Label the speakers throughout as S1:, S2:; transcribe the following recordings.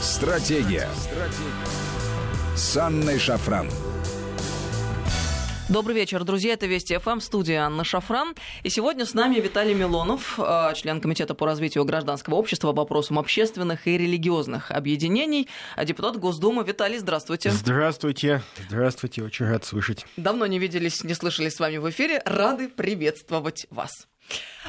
S1: Стратегия. Стратегия. С Анной Шафран.
S2: Добрый вечер, друзья. Это Вести ФМ, студия Анна Шафран. И сегодня с нами Виталий Милонов, э, член Комитета по развитию гражданского общества, вопросам общественных и религиозных объединений, а депутат Госдумы. Виталий, здравствуйте.
S3: Здравствуйте. Здравствуйте. Очень рад слышать.
S2: Давно не виделись, не слышали с вами в эфире. Рады приветствовать вас.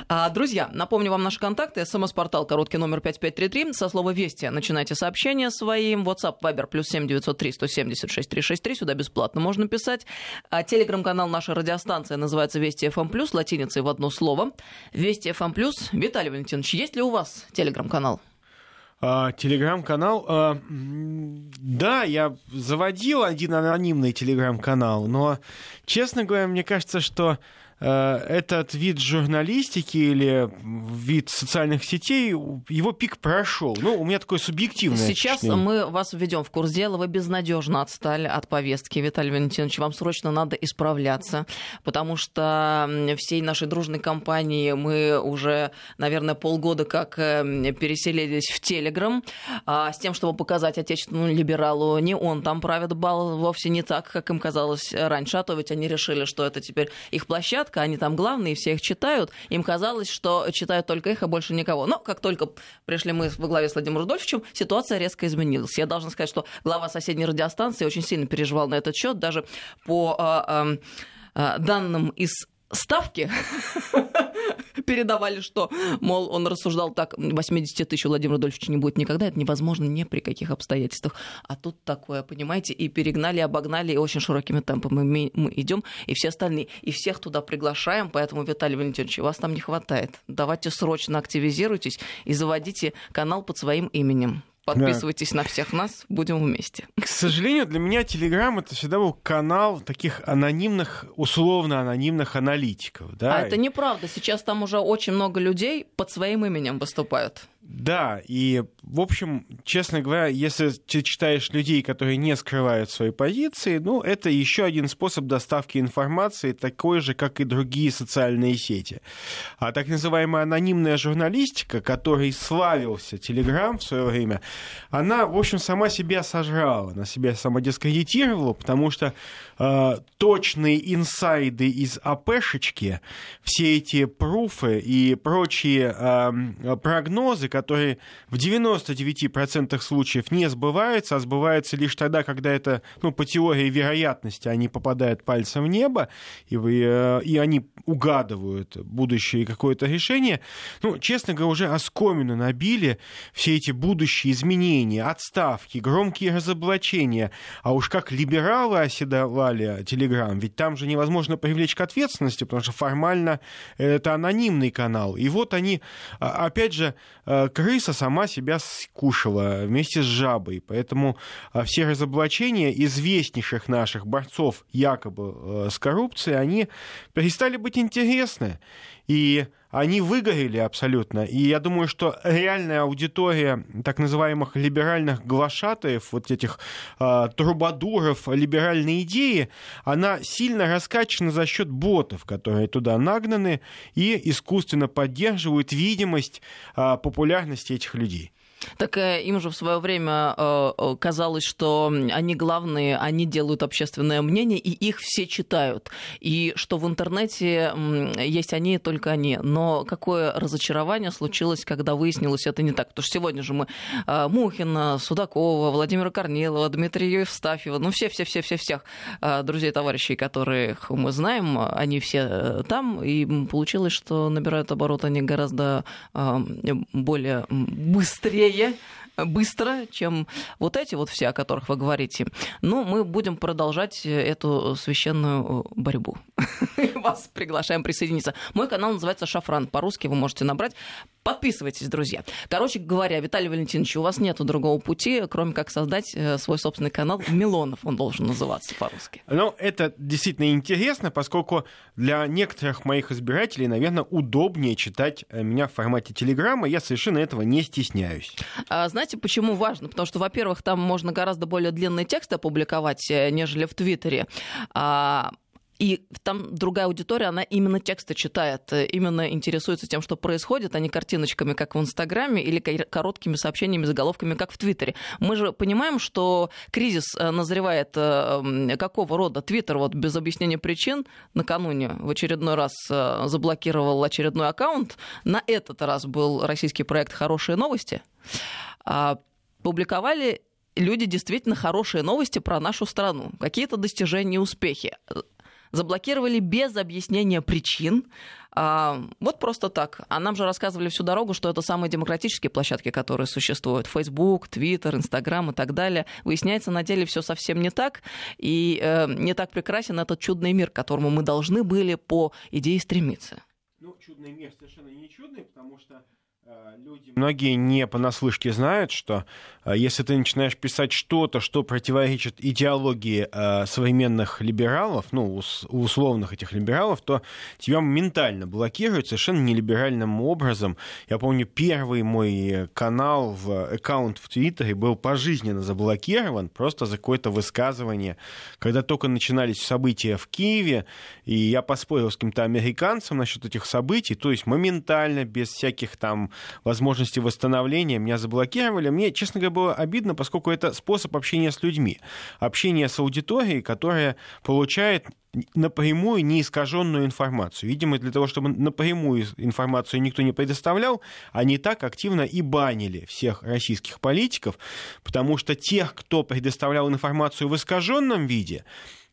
S2: А, друзья, напомню вам наши контакты. СМС-портал, короткий номер 5533. Со слова «Вести» начинайте сообщения своим. WhatsApp, Viber, плюс 7903 176 363. Сюда бесплатно можно писать. А, телеграм-канал нашей радиостанции называется «Вести FM+,» эм латиницей в одно слово. «Вести FM+,» эм Виталий Валентинович, есть ли у вас телеграм-канал?
S3: А, телеграм-канал. А, да, я заводил один анонимный телеграм-канал, но, честно говоря, мне кажется, что этот вид журналистики или вид социальных сетей, его пик прошел. Ну, у меня такое субъективное
S2: Сейчас впечатление. мы вас введем в курс дела. Вы безнадежно отстали от повестки, Виталий Валентинович. Вам срочно надо исправляться, потому что всей нашей дружной компании мы уже, наверное, полгода как э, переселились в Телеграм а с тем, чтобы показать отечественному либералу, не он там правит бал, вовсе не так, как им казалось раньше, а то ведь они решили, что это теперь их площадка, порядка, они там главные, все их читают. Им казалось, что читают только их, а больше никого. Но как только пришли мы во главе с Владимиром Рудольфовичем, ситуация резко изменилась. Я должна сказать, что глава соседней радиостанции очень сильно переживал на этот счет, даже по э, э, данным из ставки передавали, что, мол, он рассуждал так, 80 тысяч у Владимира Рудольфовича не будет никогда, это невозможно ни при каких обстоятельствах. А тут такое, понимаете, и перегнали, обогнали, и очень широкими темпами мы, мы идем, и все остальные, и всех туда приглашаем, поэтому, Виталий Валентинович, вас там не хватает. Давайте срочно активизируйтесь и заводите канал под своим именем. Подписывайтесь да. на всех нас, будем вместе.
S3: К сожалению, для меня Телеграм это всегда был канал таких анонимных, условно анонимных аналитиков. Да?
S2: А это неправда. Сейчас там уже очень много людей под своим именем выступают.
S3: Да, и, в общем, честно говоря, если ты читаешь людей, которые не скрывают свои позиции, ну, это еще один способ доставки информации, такой же, как и другие социальные сети. А так называемая анонимная журналистика, которой славился Телеграм в свое время, она, в общем, сама себя сожрала, она себя самодискредитировала, потому что э, точные инсайды из АПшечки, все эти пруфы и прочие э, прогнозы, которые в 99% случаев не сбываются, а сбываются лишь тогда, когда это, ну, по теории вероятности, они попадают пальцем в небо, и, вы, э, и они угадывают будущее какое-то решение. Ну, честно говоря, уже оскомину набили все эти будущие изменения, отставки, громкие разоблачения. А уж как либералы оседовали Телеграм, ведь там же невозможно привлечь к ответственности, потому что формально это анонимный канал. И вот они, а, опять же, э, крыса сама себя скушала вместе с жабой. Поэтому а, все разоблачения известнейших наших борцов якобы э, с коррупцией, они перестали быть интересны. И они выгорели абсолютно. И я думаю, что реальная аудитория так называемых либеральных глашатаев, вот этих э, трубадуров либеральной идеи, она сильно раскачана за счет ботов, которые туда нагнаны и искусственно поддерживают видимость э, популярности этих людей.
S2: Так э, им же в свое время э, э, казалось, что они главные, они делают общественное мнение, и их все читают. И что в интернете есть они, только они. Но какое разочарование случилось, когда выяснилось, это не так. Потому что сегодня же мы Мухина, Судакова, Владимира Корнилова, Дмитрия Евстафьева, ну все-все-все-все-всех друзей, товарищей, которых мы знаем, они все там. И получилось, что набирают оборот они гораздо более быстрее быстрее, быстро, чем вот эти вот все, о которых вы говорите. Но мы будем продолжать эту священную борьбу. Вас приглашаем присоединиться. Мой канал называется «Шафран». По-русски вы можете набрать. Подписывайтесь, друзья. Короче говоря, Виталий Валентинович, у вас нет другого пути, кроме как создать э, свой собственный канал «Милонов». Он должен называться по-русски.
S3: Ну, это действительно интересно, поскольку для некоторых моих избирателей, наверное, удобнее читать э, меня в формате телеграмма. Я совершенно этого не стесняюсь.
S2: А, знаете, почему важно? Потому что, во-первых, там можно гораздо более длинные тексты опубликовать, э, нежели в Твиттере. А, И там другая аудитория, она именно тексты читает, именно интересуется тем, что происходит, а не картиночками, как в Инстаграме, или короткими сообщениями, заголовками, как в Твиттере. Мы же понимаем, что кризис назревает какого рода. Твиттер вот без объяснения причин накануне в очередной раз заблокировал очередной аккаунт. На этот раз был российский проект «Хорошие новости». А, публиковали люди действительно хорошие новости про нашу страну, какие-то достижения и успехи. Заблокировали без объяснения причин. А, вот просто так. А нам же рассказывали всю дорогу, что это самые демократические площадки, которые существуют. Facebook, Twitter, Instagram и так далее. Выясняется, на деле все совсем не так. И э, не так прекрасен этот чудный мир, к которому мы должны были по идее стремиться.
S3: Ну, чудный мир совершенно не чудный, потому что многие не понаслышке знают, что э, если ты начинаешь писать что-то, что противоречит идеологии э, современных либералов, ну, условных этих либералов, то тебя моментально блокируют совершенно нелиберальным образом. Я помню, первый мой канал, в аккаунт в Твиттере был пожизненно заблокирован просто за какое-то высказывание, когда только начинались события в Киеве, и я поспорил с каким-то американцем насчет этих событий, то есть моментально, без всяких там возможности восстановления, меня заблокировали. Мне, честно говоря, было обидно, поскольку это способ общения с людьми, общение с аудиторией, которая получает напрямую неискаженную информацию. Видимо, для того, чтобы напрямую информацию никто не предоставлял, они так активно и банили всех российских политиков, потому что тех, кто предоставлял информацию в искаженном виде,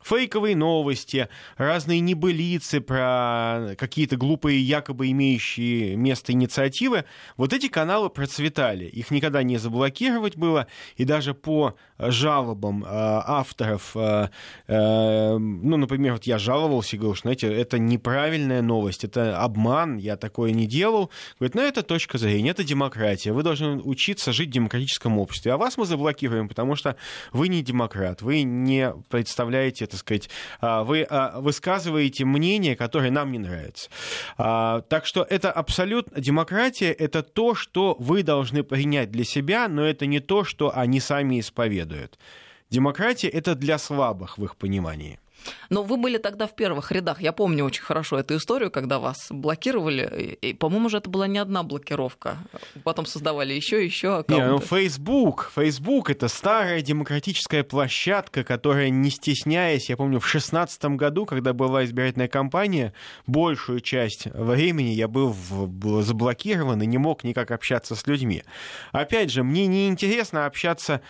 S3: фейковые новости, разные небылицы про какие-то глупые, якобы имеющие место инициативы, вот эти каналы процветали. Их никогда не заблокировать было, и даже по жалобам э, авторов, э, э, ну, например, вот я жаловался и говорил, что, знаете, это неправильная новость, это обман, я такое не делал. Говорит, ну, это точка зрения, это демократия, вы должны учиться жить в демократическом обществе, а вас мы заблокируем, потому что вы не демократ, вы не представляете так сказать, а, вы а, высказываете мнение, которое нам не нравится. А, так что это абсолютно... Демократия — это то, что вы должны принять для себя, но это не то, что они сами исповедуют. Демократия — это для слабых в их понимании.
S2: Но вы были тогда в первых рядах. Я помню очень хорошо эту историю, когда вас блокировали. И, по-моему, же это была не одна блокировка. Потом создавали еще еще аккаунты. Не,
S3: ну Facebook. Facebook это старая демократическая площадка, которая, не стесняясь, я помню, в 2016 году, когда была избирательная кампания, большую часть времени я был, в, был заблокирован и не мог никак общаться с людьми. Опять же, мне не интересно общаться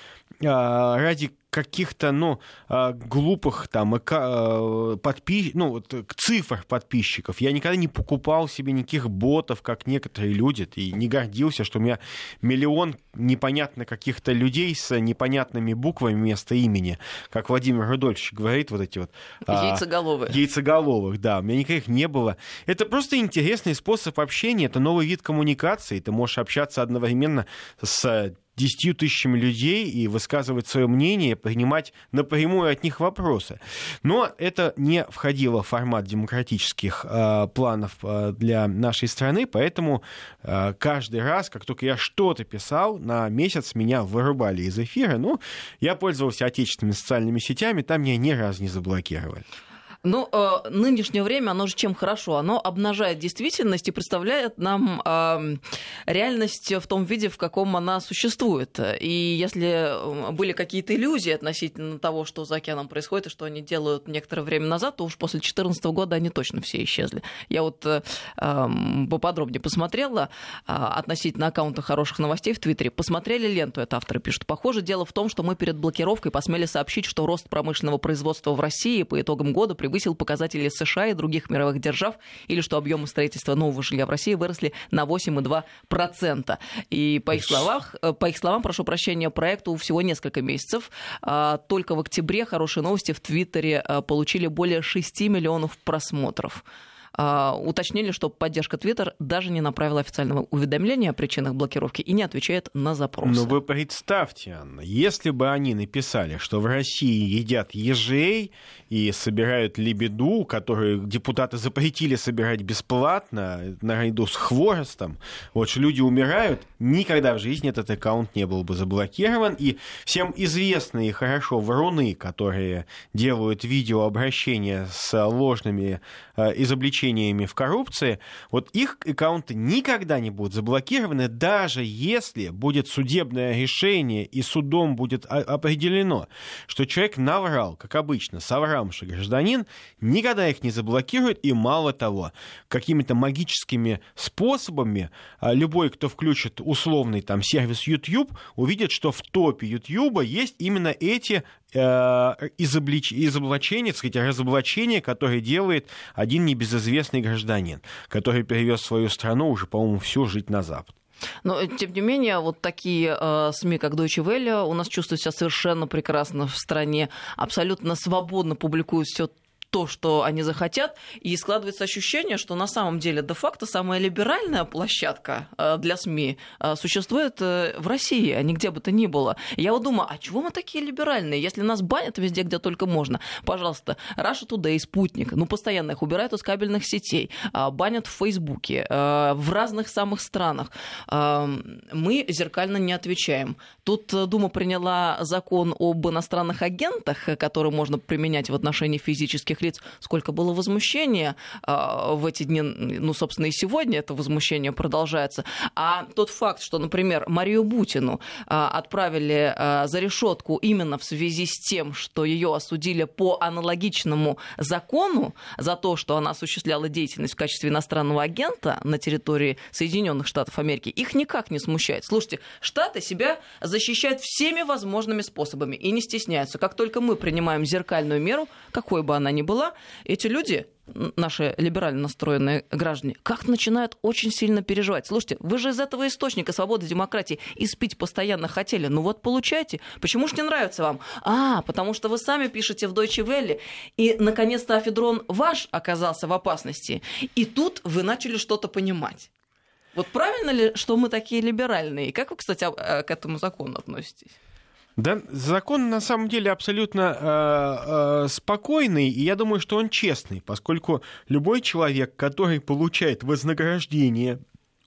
S3: а, ради каких-то, ну, а, глупых там а, подпис... ну, цифр подписчиков. Я никогда не покупал себе никаких ботов, как некоторые люди, и не гордился, что у меня миллион непонятно каких-то людей с непонятными буквами вместо имени, как Владимир Рудольфович говорит, вот эти вот...
S2: Яйцеголовые.
S3: Яйцеголовых, да. У меня никаких не было. Это просто интересный способ общения, это новый вид коммуникации. Ты можешь общаться одновременно с десятью тысячами людей и высказывать свое мнение, принимать напрямую от них вопросы. Но это не входило в формат демократических э, планов э, для нашей страны, поэтому э, каждый раз, как только я что-то писал, на месяц меня вырубали из эфира. Ну, я пользовался отечественными социальными сетями, там меня ни разу не заблокировали.
S2: Ну, э, нынешнее время, оно же чем хорошо? Оно обнажает действительность и представляет нам э, реальность в том виде, в каком она существует. И если были какие-то иллюзии относительно того, что за океаном происходит и что они делают некоторое время назад, то уж после 2014 года они точно все исчезли. Я вот э, поподробнее посмотрела э, относительно аккаунта хороших новостей в Твиттере. Посмотрели ленту, это авторы пишут. Похоже, дело в том, что мы перед блокировкой посмели сообщить, что рост промышленного производства в России по итогам года при превысил показатели США и других мировых держав, или что объемы строительства нового жилья в России выросли на 8,2%. И по их, словах, э, по их словам, прошу прощения, проекту всего несколько месяцев. А, только в октябре хорошие новости в Твиттере э, получили более 6 миллионов просмотров. Э, уточнили, что поддержка Twitter даже не направила официального уведомления о причинах блокировки и не отвечает на запросы.
S3: Но вы представьте, Анна, если бы они написали, что в России едят ежей и собирают лебеду, которую депутаты запретили собирать бесплатно, наряду с хворостом, вот что люди умирают, никогда в жизни этот аккаунт не был бы заблокирован. И всем известные хорошо вруны, которые делают видеообращения с ложными изобличениями в коррупции, вот их аккаунты никогда не будут заблокированы, даже если будет судебное решение и судом будет определено, что человек наврал, как обычно, соврамший гражданин, никогда их не заблокируют, и мало того, какими-то магическими способами а, любой, кто включит условный там сервис YouTube, увидит, что в топе YouTube есть именно эти э, изоблич... изоблачения, так сказать, разоблачения, которые делает один небезызвестный гражданин, который перевез свою страну уже, по-моему, всю жить на Запад.
S2: Но, тем не менее, вот такие э, СМИ, как Deutsche Welle, у нас чувствуют себя совершенно прекрасно в стране, абсолютно свободно публикуют все то, что они захотят, и складывается ощущение, что на самом деле де-факто самая либеральная площадка э, для СМИ э, существует э, в России, а не где бы то ни было. Я вот думаю, а чего мы такие либеральные, если нас банят везде, где только можно? Пожалуйста, Russia Today, Спутник, ну, постоянно их убирают из кабельных сетей, банят в Фейсбуке, в разных самых странах. Мы зеркально не отвечаем. Тут Дума приняла закон об иностранных агентах, который можно применять в отношении физических физических лиц, сколько было возмущения а, в эти дни, ну, собственно, и сегодня это возмущение продолжается. А тот факт, что, например, Марию Бутину а, отправили а, за решетку именно в связи с тем, что ее осудили по аналогичному закону за то, что она осуществляла деятельность в качестве иностранного агента на территории Соединенных Штатов Америки, их никак не смущает. Слушайте, Штаты себя защищают всеми возможными способами и не стесняются. Как только мы принимаем зеркальную меру, какой бы она ни была, эти люди наши либерально настроенные граждане, как начинают очень сильно переживать. Слушайте, вы же из этого источника свободы, демократии испить постоянно хотели. Ну вот получайте. Почему же не нравится вам? А, потому что вы сами пишете в Deutsche Welle, и, наконец-то, Афедрон ваш оказался в опасности. И тут вы начали что-то понимать. Вот правильно ли, что мы такие либеральные? И как вы, кстати, э, к этому закону относитесь?
S3: Да, закон на самом деле абсолютно э, э, спокойный, и я думаю, что он честный, поскольку любой человек, который получает вознаграждение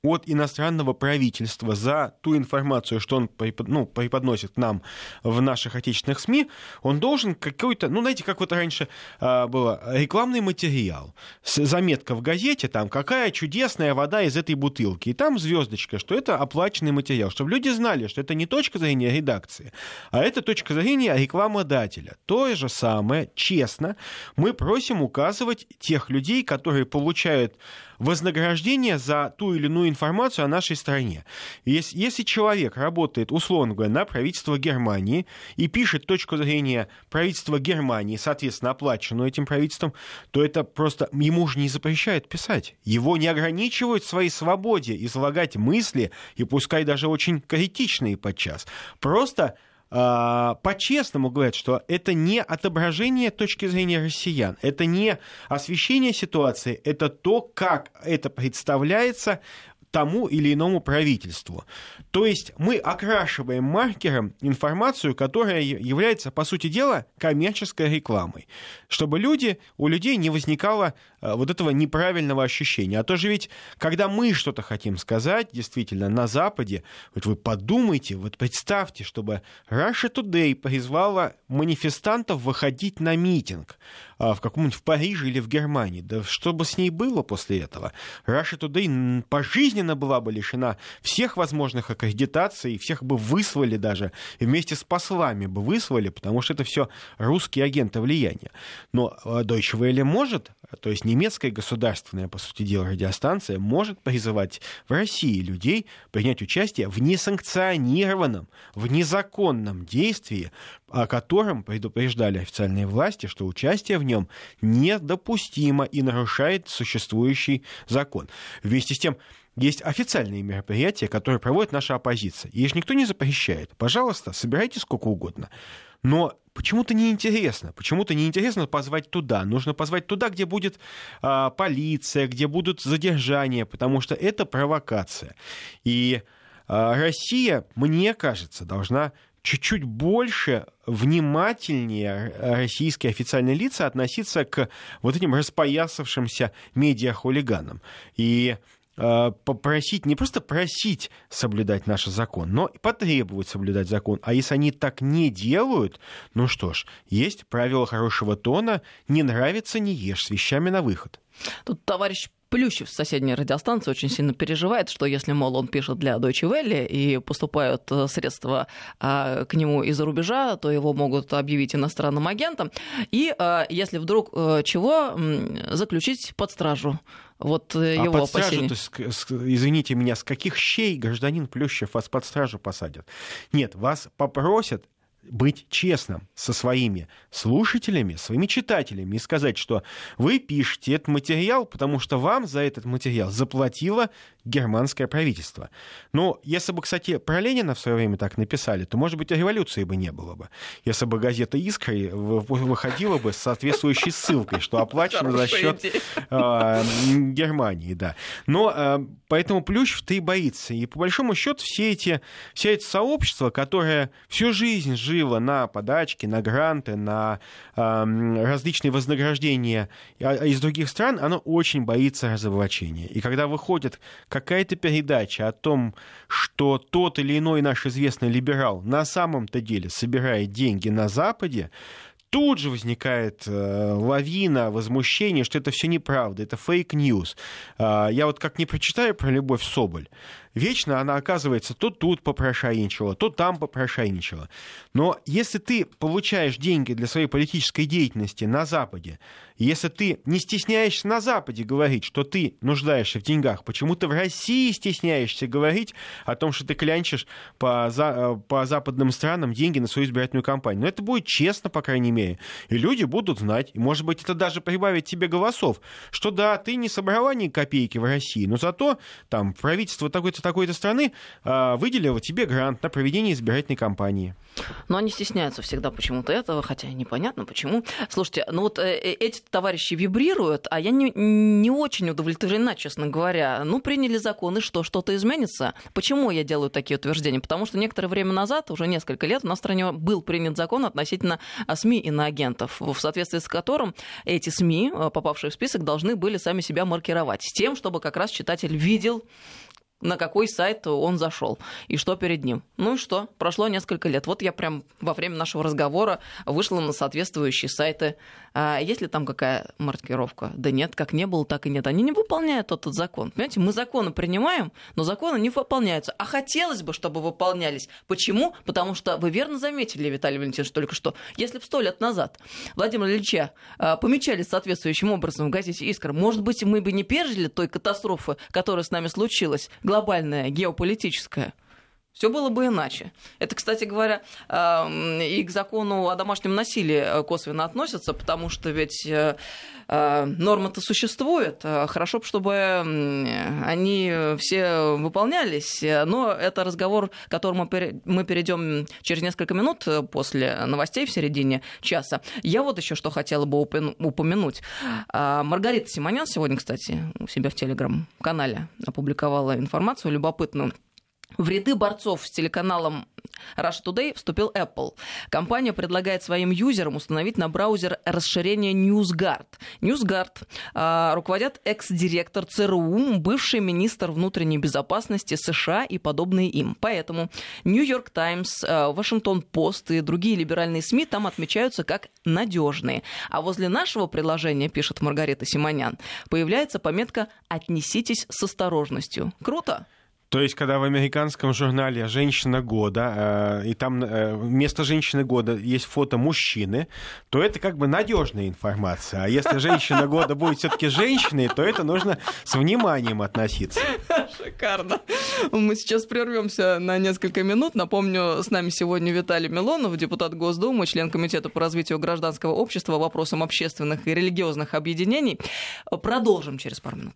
S3: от иностранного правительства за ту информацию, что он ну, преподносит нам в наших отечественных СМИ, он должен какой-то, ну, знаете, как вот раньше а, было, рекламный материал, заметка в газете, там, какая чудесная вода из этой бутылки, и там звездочка, что это оплаченный материал, чтобы люди знали, что это не точка зрения редакции, а это точка зрения рекламодателя. То же самое, честно, мы просим указывать тех людей, которые получают вознаграждение за ту или иную информацию о нашей стране. Если, если человек работает, условно говоря, на правительство Германии и пишет точку зрения правительства Германии, соответственно, оплаченную этим правительством, то это просто ему же не запрещают писать. Его не ограничивают в своей свободе излагать мысли, и пускай даже очень критичные подчас. Просто по-честному говорят, что это не отображение точки зрения россиян, это не освещение ситуации, это то, как это представляется тому или иному правительству. То есть мы окрашиваем маркером информацию, которая является, по сути дела, коммерческой рекламой, чтобы люди, у людей не возникало э, вот этого неправильного ощущения. А то же ведь, когда мы что-то хотим сказать, действительно, на Западе, вот вы подумайте, вот представьте, чтобы Russia Today призвала манифестантов выходить на митинг в каком-нибудь в Париже или в Германии. Да что бы с ней было после этого? Russia Today пожизненно была бы лишена всех возможных аккредитаций, всех бы выслали даже, вместе с послами бы выслали, потому что это все русские агенты влияния. Но а, Deutsche Welle может, то есть немецкая государственная, по сути дела, радиостанция, может призывать в России людей принять участие в несанкционированном, в незаконном действии, о котором предупреждали официальные власти, что участие в нем недопустимо и нарушает существующий закон. Вместе с тем, есть официальные мероприятия, которые проводит наша оппозиция. И их никто не запрещает. Пожалуйста, собирайте сколько угодно. Но почему-то неинтересно. Почему-то неинтересно позвать туда. Нужно позвать туда, где будет а, полиция, где будут задержания, потому что это провокация. И а, Россия, мне кажется, должна чуть-чуть больше внимательнее российские официальные лица относиться к вот этим распоясавшимся медиахулиганам. И Э, попросить, не просто просить соблюдать наш закон, но и потребовать соблюдать закон. А если они так не делают, ну что ж, есть правило хорошего тона, не нравится, не ешь, с вещами на выход.
S2: Тут товарищ Плющев с соседней радиостанции очень сильно переживает, что если, мол, он пишет для Deutsche Welle и поступают э, средства а, к нему из-за рубежа, то его могут объявить иностранным агентом. И а, если вдруг э, чего, заключить под стражу. Вот э, а его под опасения.
S3: Стражу, извините меня, с каких щей гражданин Плющев вас под стражу посадят? Нет, вас попросят быть честным со своими слушателями, своими читателями и сказать, что вы пишете этот материал, потому что вам за этот материал заплатило германское правительство. Ну, если бы, кстати, про Ленина в свое время так написали, то, может быть, революции бы не было бы. Если бы газета «Искра» выходила бы с соответствующей ссылкой, что оплачено за счет э, Германии, да. Но э, поэтому Плющев-то и боится. И по большому счету все эти, все эти сообщества, которые всю жизнь жило на подачки, на гранты, на э, различные вознаграждения из других стран, оно очень боится разоблачения. И когда выходит какая-то передача о том, что тот или иной наш известный либерал на самом-то деле собирает деньги на Западе, тут же возникает э, лавина возмущения, что это все неправда, это fake news. Э, я вот как не прочитаю про Любовь Соболь, вечно она оказывается то тут попрошайничала, то там попрошайничала. Но если ты получаешь деньги для своей политической деятельности на Западе, если ты не стесняешься на Западе говорить, что ты нуждаешься в деньгах, почему ты в России стесняешься говорить о том, что ты клянчишь по, за, по западным странам деньги на свою избирательную кампанию? Но это будет честно, по крайней мере. И люди будут знать, и, может быть, это даже прибавит тебе голосов, что да, ты не собрала ни копейки в России, но зато там правительство такой-то такой-то страны а, выделило тебе грант на проведение избирательной кампании.
S2: Но они стесняются всегда почему-то этого, хотя непонятно почему. Слушайте, ну вот э, э, эти товарищи вибрируют, а я не, не очень удовлетворена, честно говоря. Ну, приняли законы, что что-то изменится. Почему я делаю такие утверждения? Потому что некоторое время назад, уже несколько лет, у нас в стране был принят закон относительно а, СМИ и иноагентов, в соответствии с которым эти СМИ, э, попавшие в список, должны были сами себя маркировать, с тем, чтобы как раз читатель видел на какой сайт он зашел и что перед ним. Ну и что? Прошло несколько лет. Вот я прям во время нашего разговора вышла на соответствующие сайты. А есть ли там какая маркировка? Да нет, как не было, так и нет. Они не выполняют этот закон. Понимаете, мы законы принимаем, но законы не выполняются. А хотелось бы, чтобы выполнялись. Почему? Потому что вы верно заметили, Виталий Валентинович, только что, если бы сто лет назад Владимира Ильича помечали соответствующим образом в газете «Искра», может быть, мы бы не пережили той катастрофы, которая с нами случилась, глобальная, геополитическая, все было бы иначе. Это, кстати говоря, и к закону о домашнем насилии э, косвенно относится, потому что ведь э, э, нормы-то существуют. Хорошо бы, чтобы они все выполнялись. Но это разговор, к которому мы перейдем через несколько минут после новостей в середине часа. Я вот еще что хотела бы упомянуть. Маргарита Симонян сегодня, кстати, у себя в телеграм-канале опубликовала информацию любопытную в ряды борцов с телеканалом Russia Today вступил Apple. Компания предлагает своим юзерам установить на браузер расширение NewsGuard. NewsGuard э, руководят экс-директор ЦРУ, бывший министр внутренней безопасности США и подобные им. Поэтому New York Times, Washington Post и другие либеральные СМИ там отмечаются как надежные. А возле нашего приложения, пишет Маргарита Симонян, появляется пометка «Отнеситесь с осторожностью». Круто?
S3: То есть, когда в американском журнале «Женщина года», э, и там э, вместо «Женщины года» есть фото мужчины, то это как бы надежная информация. А если «Женщина года» будет все-таки женщиной, то это нужно с вниманием относиться.
S2: Шикарно. Мы сейчас прервемся на несколько минут. Напомню, с нами сегодня Виталий Милонов, депутат Госдумы, член Комитета по развитию гражданского общества, вопросам общественных и религиозных объединений. Продолжим через пару минут.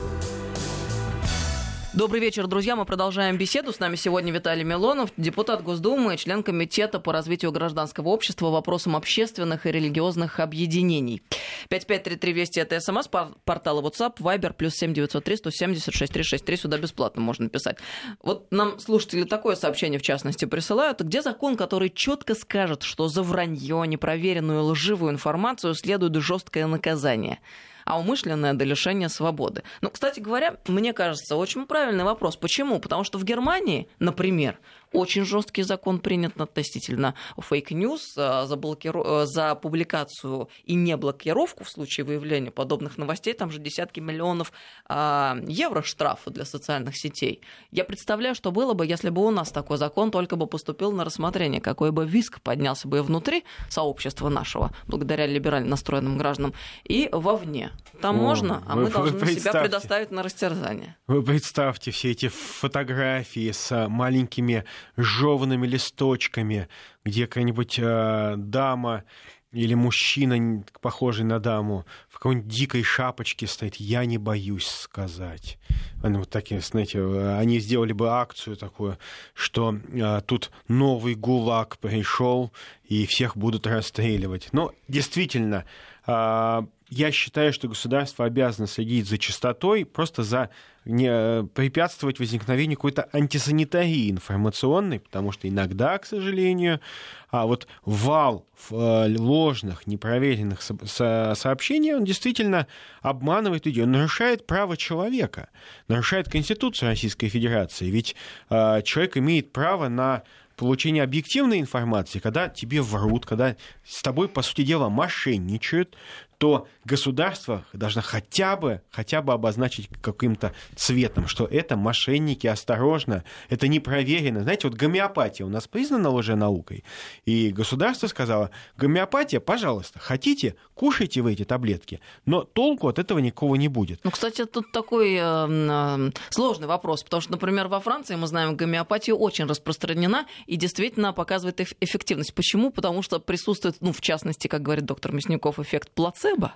S2: Добрый вечер, друзья. Мы продолжаем беседу. С нами сегодня Виталий Милонов, депутат Госдумы, член Комитета по развитию гражданского общества вопросам общественных и религиозных объединений. 5533 Вести это СМС-портал WhatsApp, Viber, плюс 7903 176 363. Сюда бесплатно можно писать. Вот нам слушатели такое сообщение, в частности, присылают. Где закон, который четко скажет, что за вранье, непроверенную лживую информацию следует жесткое наказание? А умышленное до лишения свободы. Ну, кстати говоря, мне кажется, очень правильный вопрос. Почему? Потому что в Германии, например, очень жесткий закон принят относительно fake news э, за, блокиру... Э, за публикацию и не блокировку в случае выявления подобных новостей. Там же десятки миллионов а, евро штрафа для социальных сетей. Я представляю, что было бы, если бы у нас такой закон только бы поступил на рассмотрение, какой бы виск поднялся бы и внутри сообщества нашего, благодаря либерально настроенным гражданам, и вовне. Там О, можно, а мы должны себя предоставить на растерзание.
S3: Вы представьте все эти фотографии с маленькими жеванными листочками, где какая-нибудь э, дама или мужчина, похожий на даму, в какой-нибудь дикой шапочке стоит, я не боюсь сказать. Они вот такие, знаете, они сделали бы акцию такую, что а, тут новый ГУЛАГ пришел, и всех будут расстреливать. Но действительно, а, я считаю, что государство обязано следить за чистотой, просто за не э, препятствовать возникновению какой-то антисанитарии информационной, потому что иногда, к сожалению, а вот вал э, ложных, непроверенных сообщений, он действительно обманывает людей, он нарушает право человека, нарушает Конституцию Российской Федерации, ведь э, человек имеет право на получение объективной информации, когда тебе врут, когда с тобой, по сути дела, мошенничают, то государство должно хотя бы, хотя бы обозначить каким-то цветом, что это мошенники, осторожно, это не проверено. Знаете, вот гомеопатия у нас признана лженаукой, и государство сказало, гомеопатия, пожалуйста, хотите, кушайте вы эти таблетки, но толку от этого никакого не будет.
S2: Ну, кстати, тут такой э, э, сложный вопрос, потому что, например, во Франции, мы знаем, гомеопатия очень распространена и действительно показывает эффективность. Почему? Потому что присутствует, ну, в частности, как говорит доктор Мясников, эффект плацебо, плацебо.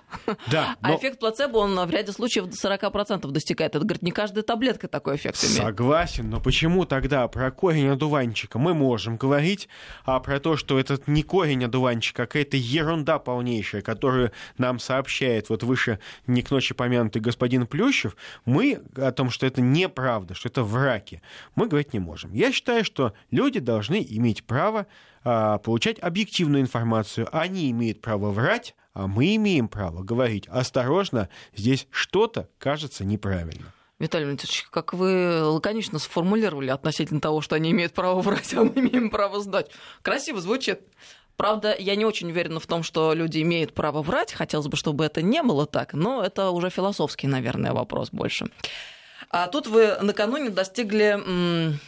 S2: Да, а но... А эффект плацебо, он в ряде случаев до 40% достигает. Это, говорит, не каждая таблетка такой эффект имеет.
S3: Согласен, но почему тогда про корень одуванчика мы можем говорить, а про то, что этот не корень одуванчика, а какая-то ерунда полнейшая, которую нам сообщает вот выше не к ночи помянутый господин Плющев, мы о том, что это неправда, что это враки, мы говорить не можем. Я считаю, что люди должны иметь право а, получать объективную информацию. Они имеют право врать, мы имеем право говорить, осторожно, здесь что-то кажется неправильно.
S2: Виталий Валентинович, как вы лаконично сформулировали относительно того, что они имеют право врать, а мы имеем право сдать. Красиво звучит. Правда, я не очень уверена в том, что люди имеют право врать. Хотелось бы, чтобы это не было так, но это уже философский, наверное, вопрос больше. А тут вы накануне достигли м-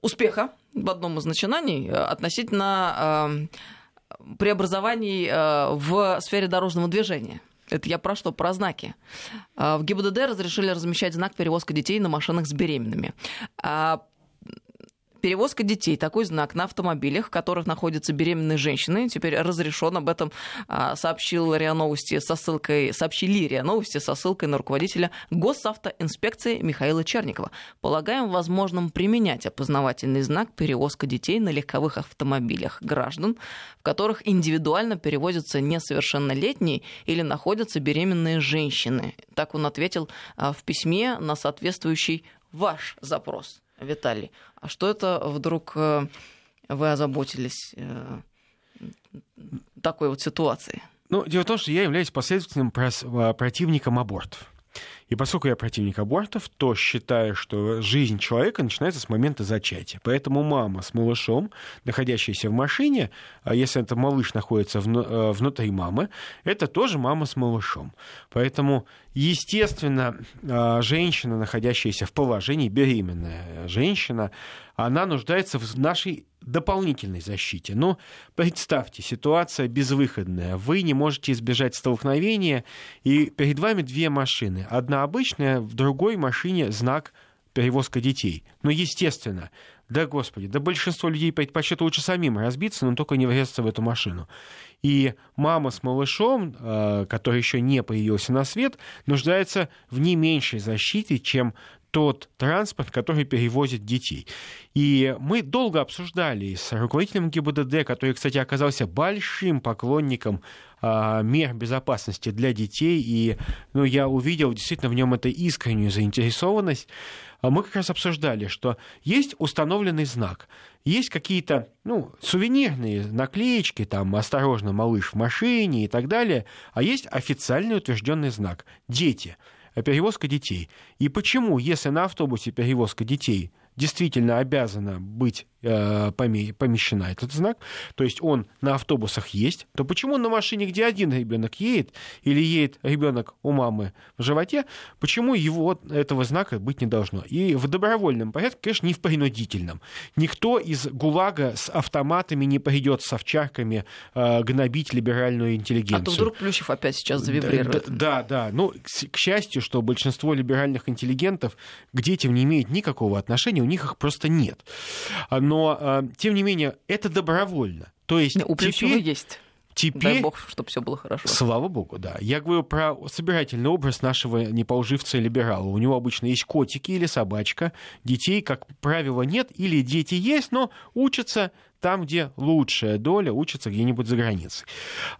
S2: успеха в одном из начинаний э, относительно э, преобразований э, в сфере дорожного движения. Это я про что? Про знаки. Э, в ГИБДД разрешили размещать знак перевозка детей на машинах с беременными. Перевозка детей. Такой знак на автомобилях, в которых находятся беременные женщины. Теперь разрешен. Об этом а, сообщил РИА Новости со ссылкой, сообщили РИА Новости со ссылкой на руководителя госавтоинспекции Михаила Черникова. Полагаем возможным применять опознавательный знак перевозка детей на легковых автомобилях граждан, в которых индивидуально перевозятся несовершеннолетние или находятся беременные женщины. Так он ответил а, в письме на соответствующий ваш запрос. Виталий, а что это вдруг э, вы озаботились э, такой вот ситуацией?
S3: Ну, дело в том, что я являюсь последовательным э, противником абортов. И поскольку я противник абортов, то считаю, что жизнь человека начинается с момента зачатия. Поэтому мама с малышом, находящаяся в машине, а если это малыш находится внутри мамы, это тоже мама с малышом. Поэтому Естественно, а, женщина, находящаяся в положении, беременная женщина, она нуждается в нашей дополнительной защите. Но представьте, ситуация безвыходная. Вы не можете избежать столкновения, и перед вами две машины. Одна обычная, в другой машине знак перевозка детей. Но, естественно, Да, господи, да большинство людей предпочтет лучше самим разбиться, но только не врезаться в эту машину. И мама с малышом, э, который еще не появился на свет, нуждается в не меньшей защите, чем тот транспорт, который перевозит детей. И мы долго обсуждали с руководителем ГИБДД, который, кстати, оказался большим поклонником а, мер безопасности для детей, и ну, я увидел действительно в нем это искреннюю заинтересованность. А мы как раз обсуждали, что есть установленный знак, есть какие-то ну, сувенирные наклеечки, там «Осторожно, малыш в машине» и так далее, а есть официальный утвержденный знак «Дети» перевозка детей. И почему, если на автобусе перевозка детей действительно обязана быть помещена этот знак, то есть он на автобусах есть, то почему на машине, где один ребенок едет, или едет ребенок у мамы в животе, почему его этого знака быть не должно? И в добровольном порядке, конечно, не в принудительном. Никто из ГУЛАГа с автоматами не придет с овчарками э, гнобить либеральную интеллигенцию. А то
S2: вдруг Плющев опять сейчас завибрирует.
S3: Да, да. Ну, к, счастью, что большинство либеральных интеллигентов к детям не имеет никакого отношения, них их просто нет. Но, а, тем не менее, это добровольно. То есть
S2: У теперь... есть.
S3: Теперь,
S2: Дай бог, чтобы все было хорошо.
S3: Слава богу, да. Я говорю про собирательный образ нашего неполживца либерала. У него обычно есть котики или собачка. Детей, как правило, нет. Или дети есть, но учатся там, где лучшая доля, учатся где-нибудь за границей.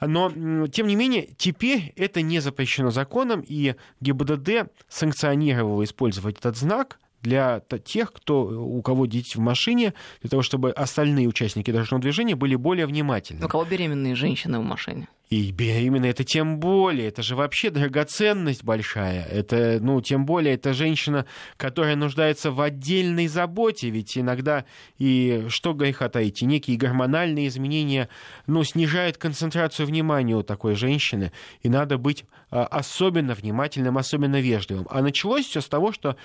S3: Но, тем не менее, теперь это не запрещено законом, и ГИБДД санкционировало использовать этот знак для тех, кто, у кого дети в машине, для того, чтобы остальные участники дорожного движения были более внимательны.
S2: У кого беременные женщины в машине?
S3: И беременная это тем более, это же вообще драгоценность большая. Это, ну, тем более, это женщина, которая нуждается в отдельной заботе, ведь иногда и что греха таить, некие гормональные изменения, ну, снижают концентрацию внимания у такой женщины, и надо быть а, особенно внимательным, особенно вежливым. А началось все с того, что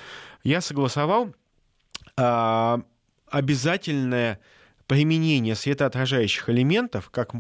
S3: я согласовал а, обязательное применение светоотражающих элементов, как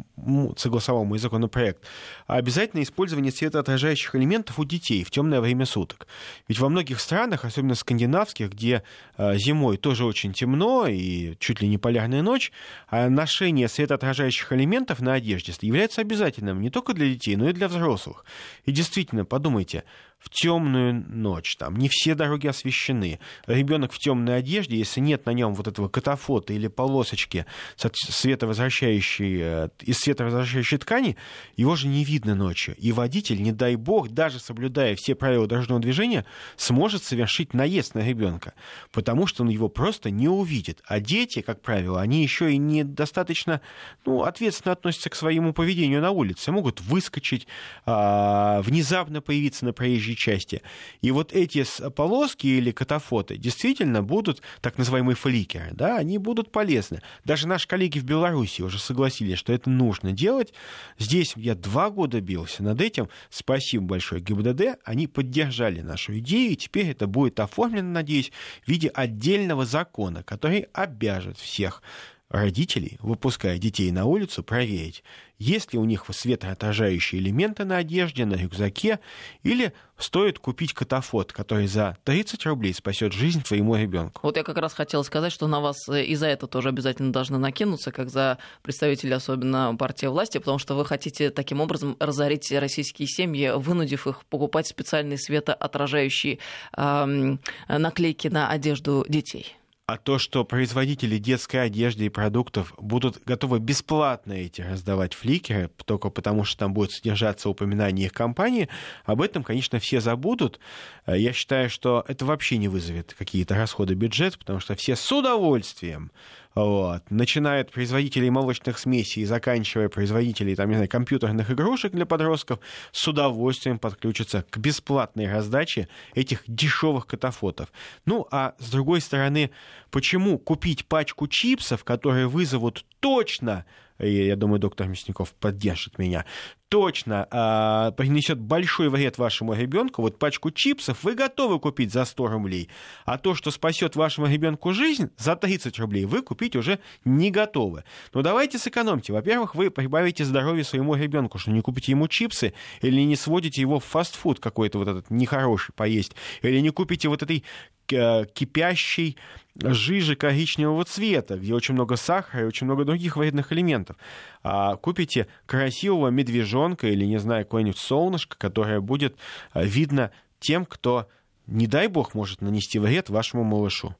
S3: согласовал мой законопроект, а обязательно использование светоотражающих элементов у детей в темное время суток. Ведь во многих странах, особенно скандинавских, где а, зимой тоже очень темно и чуть ли не полярная ночь, а ношение светоотражающих элементов на одежде является обязательным не только для детей, но и для взрослых. И действительно, подумайте, в темную ночь, там не все дороги освещены. Ребенок в темной одежде, если нет на нем вот этого катафота или полосочки световозвращающей, э, из световозвращающей ткани, его же не видно ночью. И водитель, не дай бог, даже соблюдая все правила дорожного движения, сможет совершить наезд на ребенка, потому что он его просто не увидит. А дети, как правило, они еще и недостаточно ну, ответственно относятся к своему поведению на улице, могут выскочить, а, внезапно появиться на проезжей проезжей части. И вот эти полоски или катафоты действительно будут, так называемые фликеры, да, они будут полезны. Даже наши коллеги в Беларуси уже согласились, что это нужно делать. Здесь я два года бился над этим. Спасибо большое ГИБДД. Они поддержали нашу идею, и теперь это будет оформлено, надеюсь, в виде отдельного закона, который обяжет всех родителей, выпуская детей на улицу, проверить, есть ли у них светоотражающие элементы на одежде, на рюкзаке, или стоит купить катафот, который за 30 рублей спасет жизнь твоему ребенку.
S2: Вот я как раз хотела сказать, что на вас э, и за это тоже обязательно должны накинуться, как за представителей, особенно партии власти, потому что вы хотите таким образом разорить российские семьи, вынудив их покупать специальные светоотражающие э, наклейки на одежду детей.
S3: А то, что производители детской одежды и продуктов будут готовы бесплатно эти раздавать фликеры, только потому что там будет содержаться упоминание их компании, об этом, конечно, все забудут. Я считаю, что это вообще не вызовет какие-то расходы бюджета, потому что все с удовольствием вот. Начиная от производителей молочных смесей и заканчивая производителей там, не знаю, компьютерных игрушек для подростков, с удовольствием подключатся к бесплатной раздаче этих дешевых катафотов. Ну, а с другой стороны, почему купить пачку чипсов, которые вызовут точно и я думаю, доктор Мясников поддержит меня, точно э, принесет большой вред вашему ребенку, вот пачку чипсов вы готовы купить за 100 рублей, а то, что спасет вашему ребенку жизнь, за 30 рублей вы купить уже не готовы. Но давайте сэкономьте. Во-первых, вы прибавите здоровье своему ребенку, что не купите ему чипсы или не сводите его в фастфуд какой-то вот этот нехороший поесть, или не купите вот этой кипящей жижи коричневого цвета, где очень много сахара и очень много других вредных элементов. А купите красивого медвежонка или, не знаю, какое-нибудь солнышко, которое будет видно тем, кто, не дай бог, может нанести вред вашему малышу.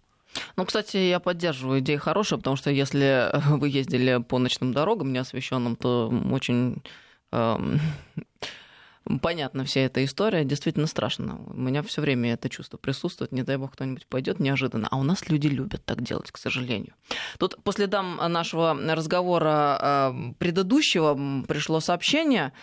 S2: Ну, кстати, я поддерживаю идею хорошую, потому что если вы ездили по ночным дорогам неосвещенным, то очень эм, понятна вся эта история, действительно страшно. У меня все время это чувство присутствует, не дай бог кто-нибудь пойдет неожиданно. А у нас люди любят так делать, к сожалению. Тут по следам нашего разговора э, предыдущего пришло сообщение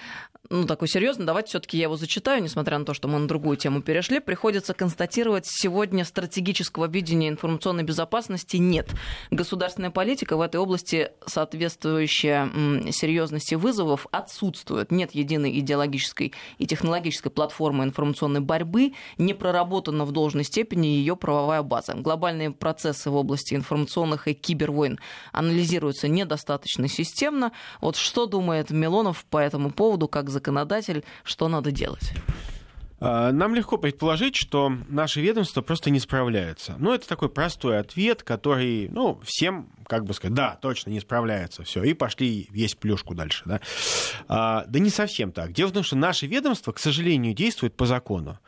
S2: ну, такой серьезный, давайте все-таки я его зачитаю, несмотря на то, что мы на другую тему перешли. Приходится констатировать, сегодня стратегического видения информационной безопасности нет. Государственная политика в этой области, соответствующая серьезности вызовов, отсутствует. Нет единой идеологической и технологической платформы информационной борьбы, не проработана в должной степени ее правовая база. Глобальные процессы в области информационных и кибервойн анализируются недостаточно системно. Вот что думает Милонов по этому поводу, как законодатель, что надо делать?
S3: А, нам легко предположить, что наши ведомства просто не справляются. Ну, это такой простой ответ, который, ну, всем, как бы сказать, да, точно не справляются, все, и пошли есть плюшку дальше, да. А, да не совсем так. Дело в том, что наши ведомства, к сожалению, действуют по закону.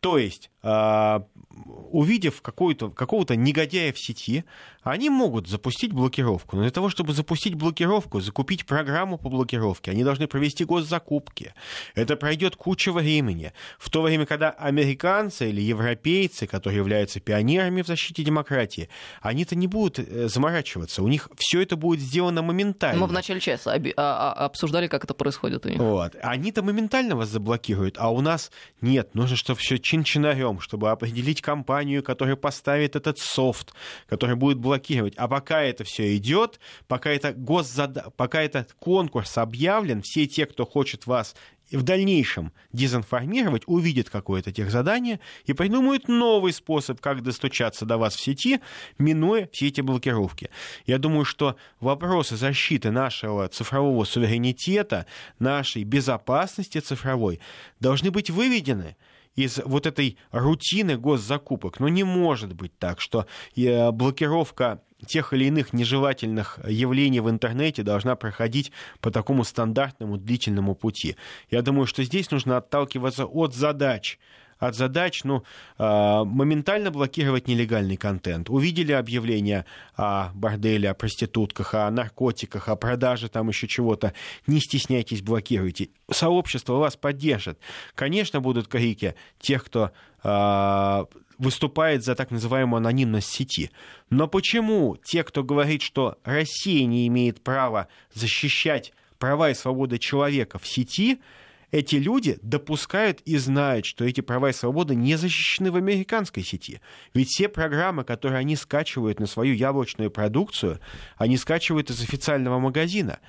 S3: То есть, увидев какого-то негодяя в сети, они могут запустить блокировку. Но для того, чтобы запустить блокировку, закупить программу по блокировке, они должны провести госзакупки. Это пройдет куча времени. В то время, когда американцы или европейцы, которые являются пионерами в защите демократии, они-то не будут э, заморачиваться. У них все это будет сделано моментально.
S2: Мы в начале часа а, а, обсуждали, как это происходит у них.
S3: Вот. Они-то моментально вас заблокируют, а у нас нет. Нужно, чтобы все чин-чинарем, чтобы определить компанию, которая поставит этот софт, который будет блокировать. А пока это все идет, пока это госзада... пока этот конкурс объявлен, все те, кто хочет вас в дальнейшем дезинформировать, увидят какое-то техзадание и придумают новый способ, как достучаться до вас в сети, минуя все эти блокировки. Я думаю, что вопросы защиты нашего цифрового суверенитета, нашей безопасности цифровой должны быть выведены из вот этой рутины госзакупок. Но не может быть так, что э, блокировка тех или иных нежелательных явлений в интернете должна проходить по такому стандартному длительному пути. Я думаю, что здесь нужно отталкиваться от задач, от задач, ну, а, моментально блокировать нелегальный контент. Увидели объявление о борделе, о проститутках, о наркотиках, о продаже там еще чего-то, не стесняйтесь, блокируйте. Сообщество вас поддержит. Конечно, будут крики тех, кто а, выступает за так называемую анонимность сети. Но почему те, кто говорит, что Россия не имеет права защищать права и свободы человека в сети, эти люди допускают и знают, что эти права и свободы не защищены в американской сети. Ведь все программы, которые они скачивают на свою яблочную продукцию, они скачивают из официального магазина.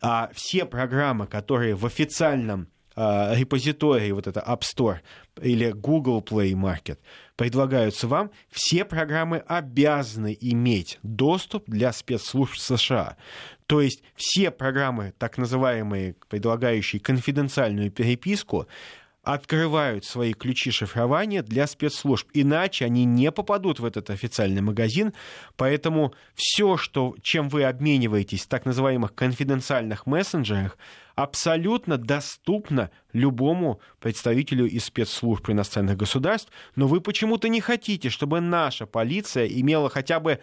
S3: А все программы, которые в официальном э, репозитории, вот это App Store или Google Play Market, предлагаются вам, все программы обязаны иметь доступ для спецслужб США. То есть все программы, так называемые, предлагающие конфиденциальную переписку, открывают свои ключи шифрования для спецслужб. Иначе они не попадут в этот официальный магазин. Поэтому все, что, чем вы обмениваетесь в так называемых конфиденциальных мессенджерах, абсолютно доступно любому представителю из спецслужб иностранных государств, но вы почему-то не хотите, чтобы наша полиция имела хотя бы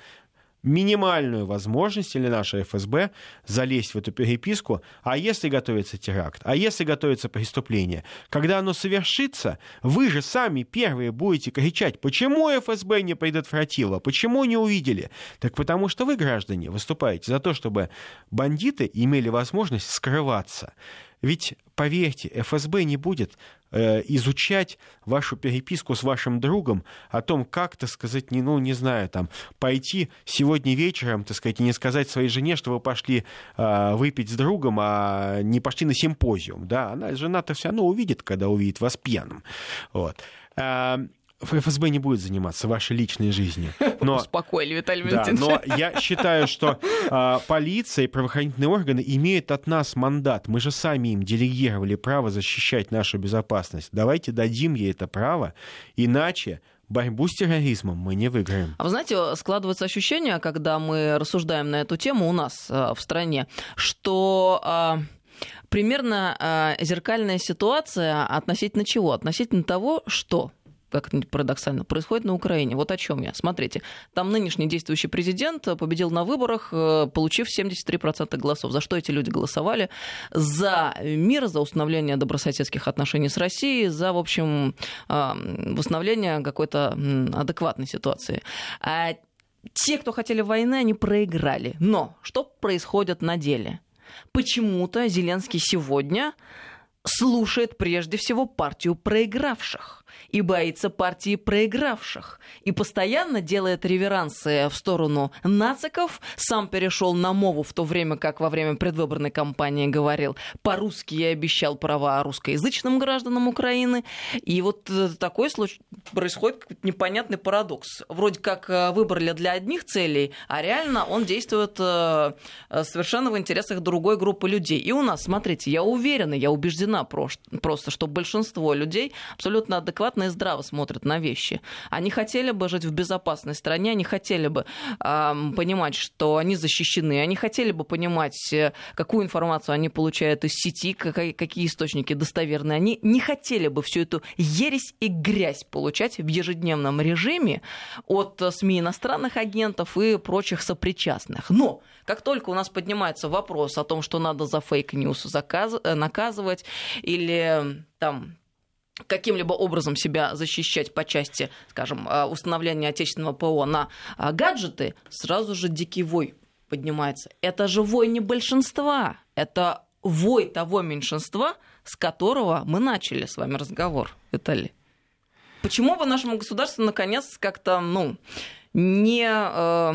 S3: минимальную возможность или наша ФСБ залезть в эту переписку, а если готовится теракт, а если готовится преступление, когда оно совершится, вы же сами первые будете кричать, почему ФСБ не предотвратило, почему не увидели? Так потому что вы, граждане, выступаете за то, чтобы бандиты имели возможность скрываться. Ведь, поверьте, ФСБ не будет изучать вашу переписку с вашим другом о том, как, так сказать, не, ну, не знаю, там, пойти сегодня вечером, так сказать, и не сказать своей жене, что вы пошли э, выпить с другом, а не пошли на симпозиум, да, она, жена-то все равно увидит, когда увидит вас пьяным, вот. Э, ФСБ не будет заниматься вашей личной жизнью.
S2: Но, Успокоили, Виталий
S3: да, но я считаю, что а, полиция и правоохранительные органы имеют от нас мандат. Мы же сами им делегировали право защищать нашу безопасность. Давайте дадим ей это право, иначе борьбу с терроризмом мы не выиграем.
S2: А вы знаете, складывается ощущение, когда мы рассуждаем на эту тему у нас а, в стране, что а, примерно а, зеркальная ситуация относительно чего? Относительно того, что как это парадоксально, происходит на Украине. Вот о чем я. Смотрите, там нынешний действующий президент победил на выборах, э, получив 73% голосов. За что эти люди голосовали? За мир, за установление добрососедских отношений с Россией, за, в общем, восстановление какой-то адекватной ситуации. А те, кто хотели войны, они проиграли. Но что происходит на деле? Почему-то Зеленский сегодня слушает прежде всего партию проигравших и боится партии проигравших. И постоянно делает реверансы в сторону нациков. Сам перешел на мову в то время, как во время предвыборной кампании говорил по-русски я обещал права русскоязычным гражданам Украины. И вот э, такой случай происходит непонятный парадокс. Вроде как э, выбрали для одних целей, а реально он действует э, совершенно в интересах другой группы людей. И у нас, смотрите, я уверена, я убеждена просто, что большинство людей абсолютно адекватно адекватно и здраво смотрят на вещи. Они хотели бы жить в безопасной стране, они хотели бы э, понимать, что они защищены, они хотели бы понимать, э, какую информацию они получают из сети, какие, какие источники достоверные. Они не хотели бы всю эту ересь и грязь получать в ежедневном режиме от э, СМИ иностранных агентов и прочих сопричастных. Но как только у нас поднимается вопрос о том, что надо за fake news э, наказывать или там каким-либо образом себя защищать по части, скажем, э, установления отечественного ПО на э, гаджеты, сразу же дикий вой поднимается. Это же вой не большинства, это вой того меньшинства, с которого мы начали с вами разговор, Виталий. Почему бы нашему государству наконец как-то, ну, не э,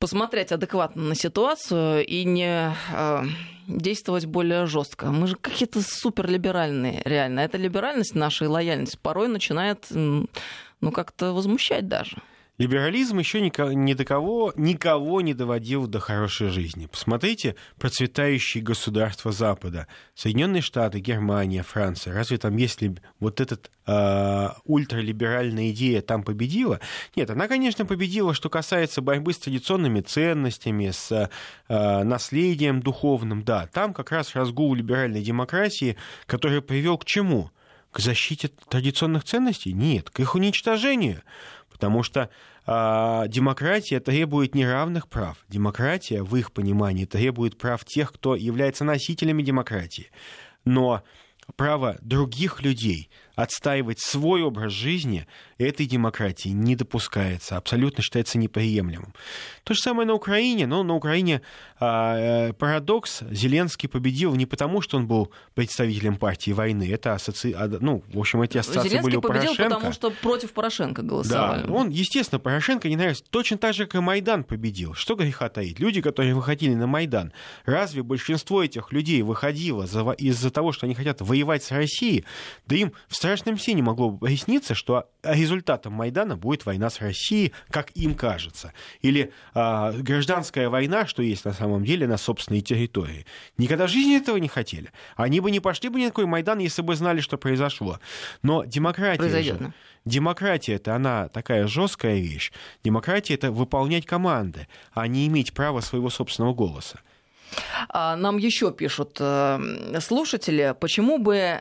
S2: посмотреть адекватно на ситуацию и не э, действовать более жестко. Мы же какие-то суперлиберальные, реально. Эта либеральность, наша лояльность порой начинает ну, как-то возмущать даже.
S3: Либерализм еще никого, ни до кого, никого не доводил до хорошей жизни. Посмотрите процветающие государства Запада. Соединенные Штаты, Германия, Франция. Разве там есть вот эта э, ультралиберальная идея там победила? Нет, она, конечно, победила, что касается борьбы с традиционными ценностями, с э, наследием духовным. Да, там как раз разгул либеральной демократии, который привел к чему? К защите традиционных ценностей? Нет, к их уничтожению. Потому что э, демократия требует неравных прав. Демократия, в их понимании, требует прав тех, кто является носителями демократии. Но право других людей отстаивать свой образ жизни этой демократии не допускается, абсолютно считается неприемлемым. То же самое на Украине, но на Украине а, э, парадокс, Зеленский победил не потому, что он был представителем партии войны, это ассоци... Ну, в общем, эти ассоциации
S2: Зеленский
S3: были у
S2: победил,
S3: Порошенко.
S2: потому что против Порошенко голосовали.
S3: Да, он, естественно, Порошенко не нравится. Точно так же, как и Майдан победил. Что греха таить? Люди, которые выходили на Майдан, разве большинство этих людей выходило из-за того, что они хотят воевать с Россией? Да им в страшном сне не могло бы поясниться, что результатом Майдана будет война с Россией, как им кажется. Или а, гражданская война, что есть на самом деле на собственной территории. Никогда в жизни этого не хотели. Они бы не пошли бы ни на какой Майдан, если бы знали, что произошло. Но демократия же... Демократия это она такая жесткая вещь. Демократия это выполнять команды, а не иметь права своего собственного голоса.
S2: А, нам еще пишут э, слушатели, почему бы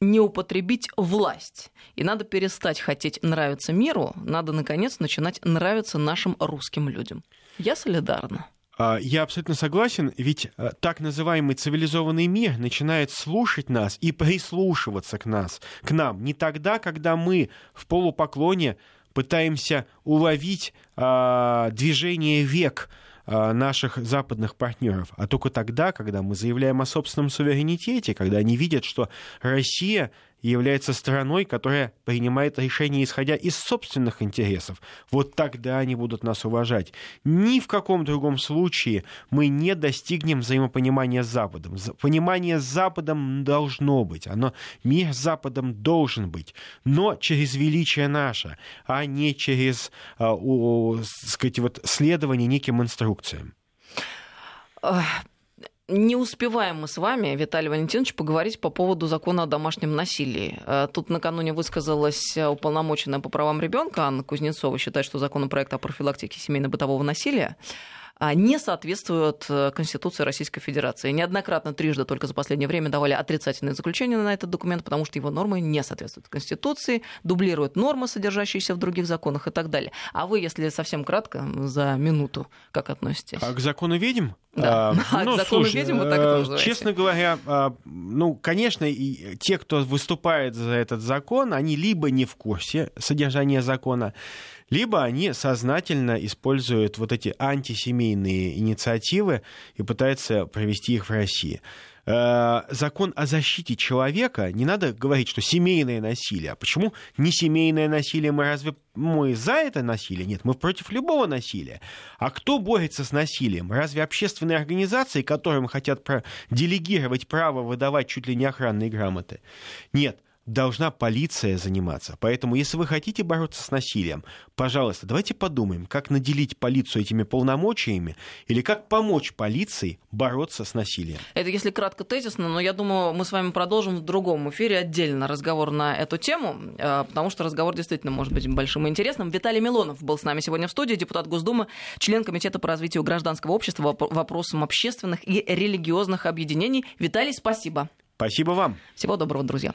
S2: не употребить власть. И надо перестать хотеть нравиться миру, надо, наконец, начинать нравиться нашим русским людям. Я солидарна.
S3: А, я абсолютно согласен, ведь э, так называемый цивилизованный мир начинает слушать нас и прислушиваться к нас, к нам не тогда, когда мы в полупоклоне пытаемся уловить а, движение век, наших западных партнеров, а только тогда, когда мы заявляем о собственном суверенитете, когда они видят, что Россия является страной, которая принимает решения, исходя из собственных интересов. Вот тогда они будут нас уважать. Ни в каком другом случае мы не достигнем взаимопонимания с Западом. Понимание с Западом должно быть. Оно, мир с Западом должен быть. Но через величие наше, а не через а, сказать, вот, следование неким инструкциям.
S2: Не успеваем мы с вами, Виталий Валентинович, поговорить по поводу закона о домашнем насилии. Э, тут накануне высказалась уполномоченная по правам ребенка Анна Кузнецова, считает, что законопроект о профилактике семейно-бытового насилия а, не соответствуют э, Конституции Российской Федерации. Неоднократно, трижды только за последнее время давали отрицательные заключения на этот документ, потому что его нормы не соответствуют Конституции, дублируют нормы, содержащиеся в других законах и так далее. А вы, если совсем кратко, за минуту, как относитесь?
S3: А к закону ведьм?
S2: Да, а, ну, слушай, ведьм вот так это
S3: э. Честно говоря, а, ну, конечно, и те, кто выступает за этот закон, они либо не в курсе содержания закона, либо они сознательно используют вот эти антисемейные инициативы и пытаются провести их в России закон о защите человека, не надо говорить, что семейное насилие. А почему не семейное насилие? Мы разве мы за это насилие? Нет, мы против любого насилия. А кто борется с насилием? Разве общественные организации, которым хотят делегировать право выдавать чуть ли не охранные грамоты? Нет должна полиция заниматься. Поэтому, если вы хотите бороться с насилием, пожалуйста, давайте подумаем, как наделить полицию этими полномочиями или как помочь полиции бороться с насилием.
S2: Это если кратко тезисно, но я думаю, мы с вами продолжим в другом эфире отдельно разговор на эту тему, э, потому что разговор действительно может быть большим и интересным. Виталий Милонов был с нами сегодня в студии, депутат Госдумы, член Комитета по развитию гражданского общества вопросам общественных и религиозных объединений. Виталий, спасибо.
S3: Спасибо вам.
S2: Всего доброго, друзья.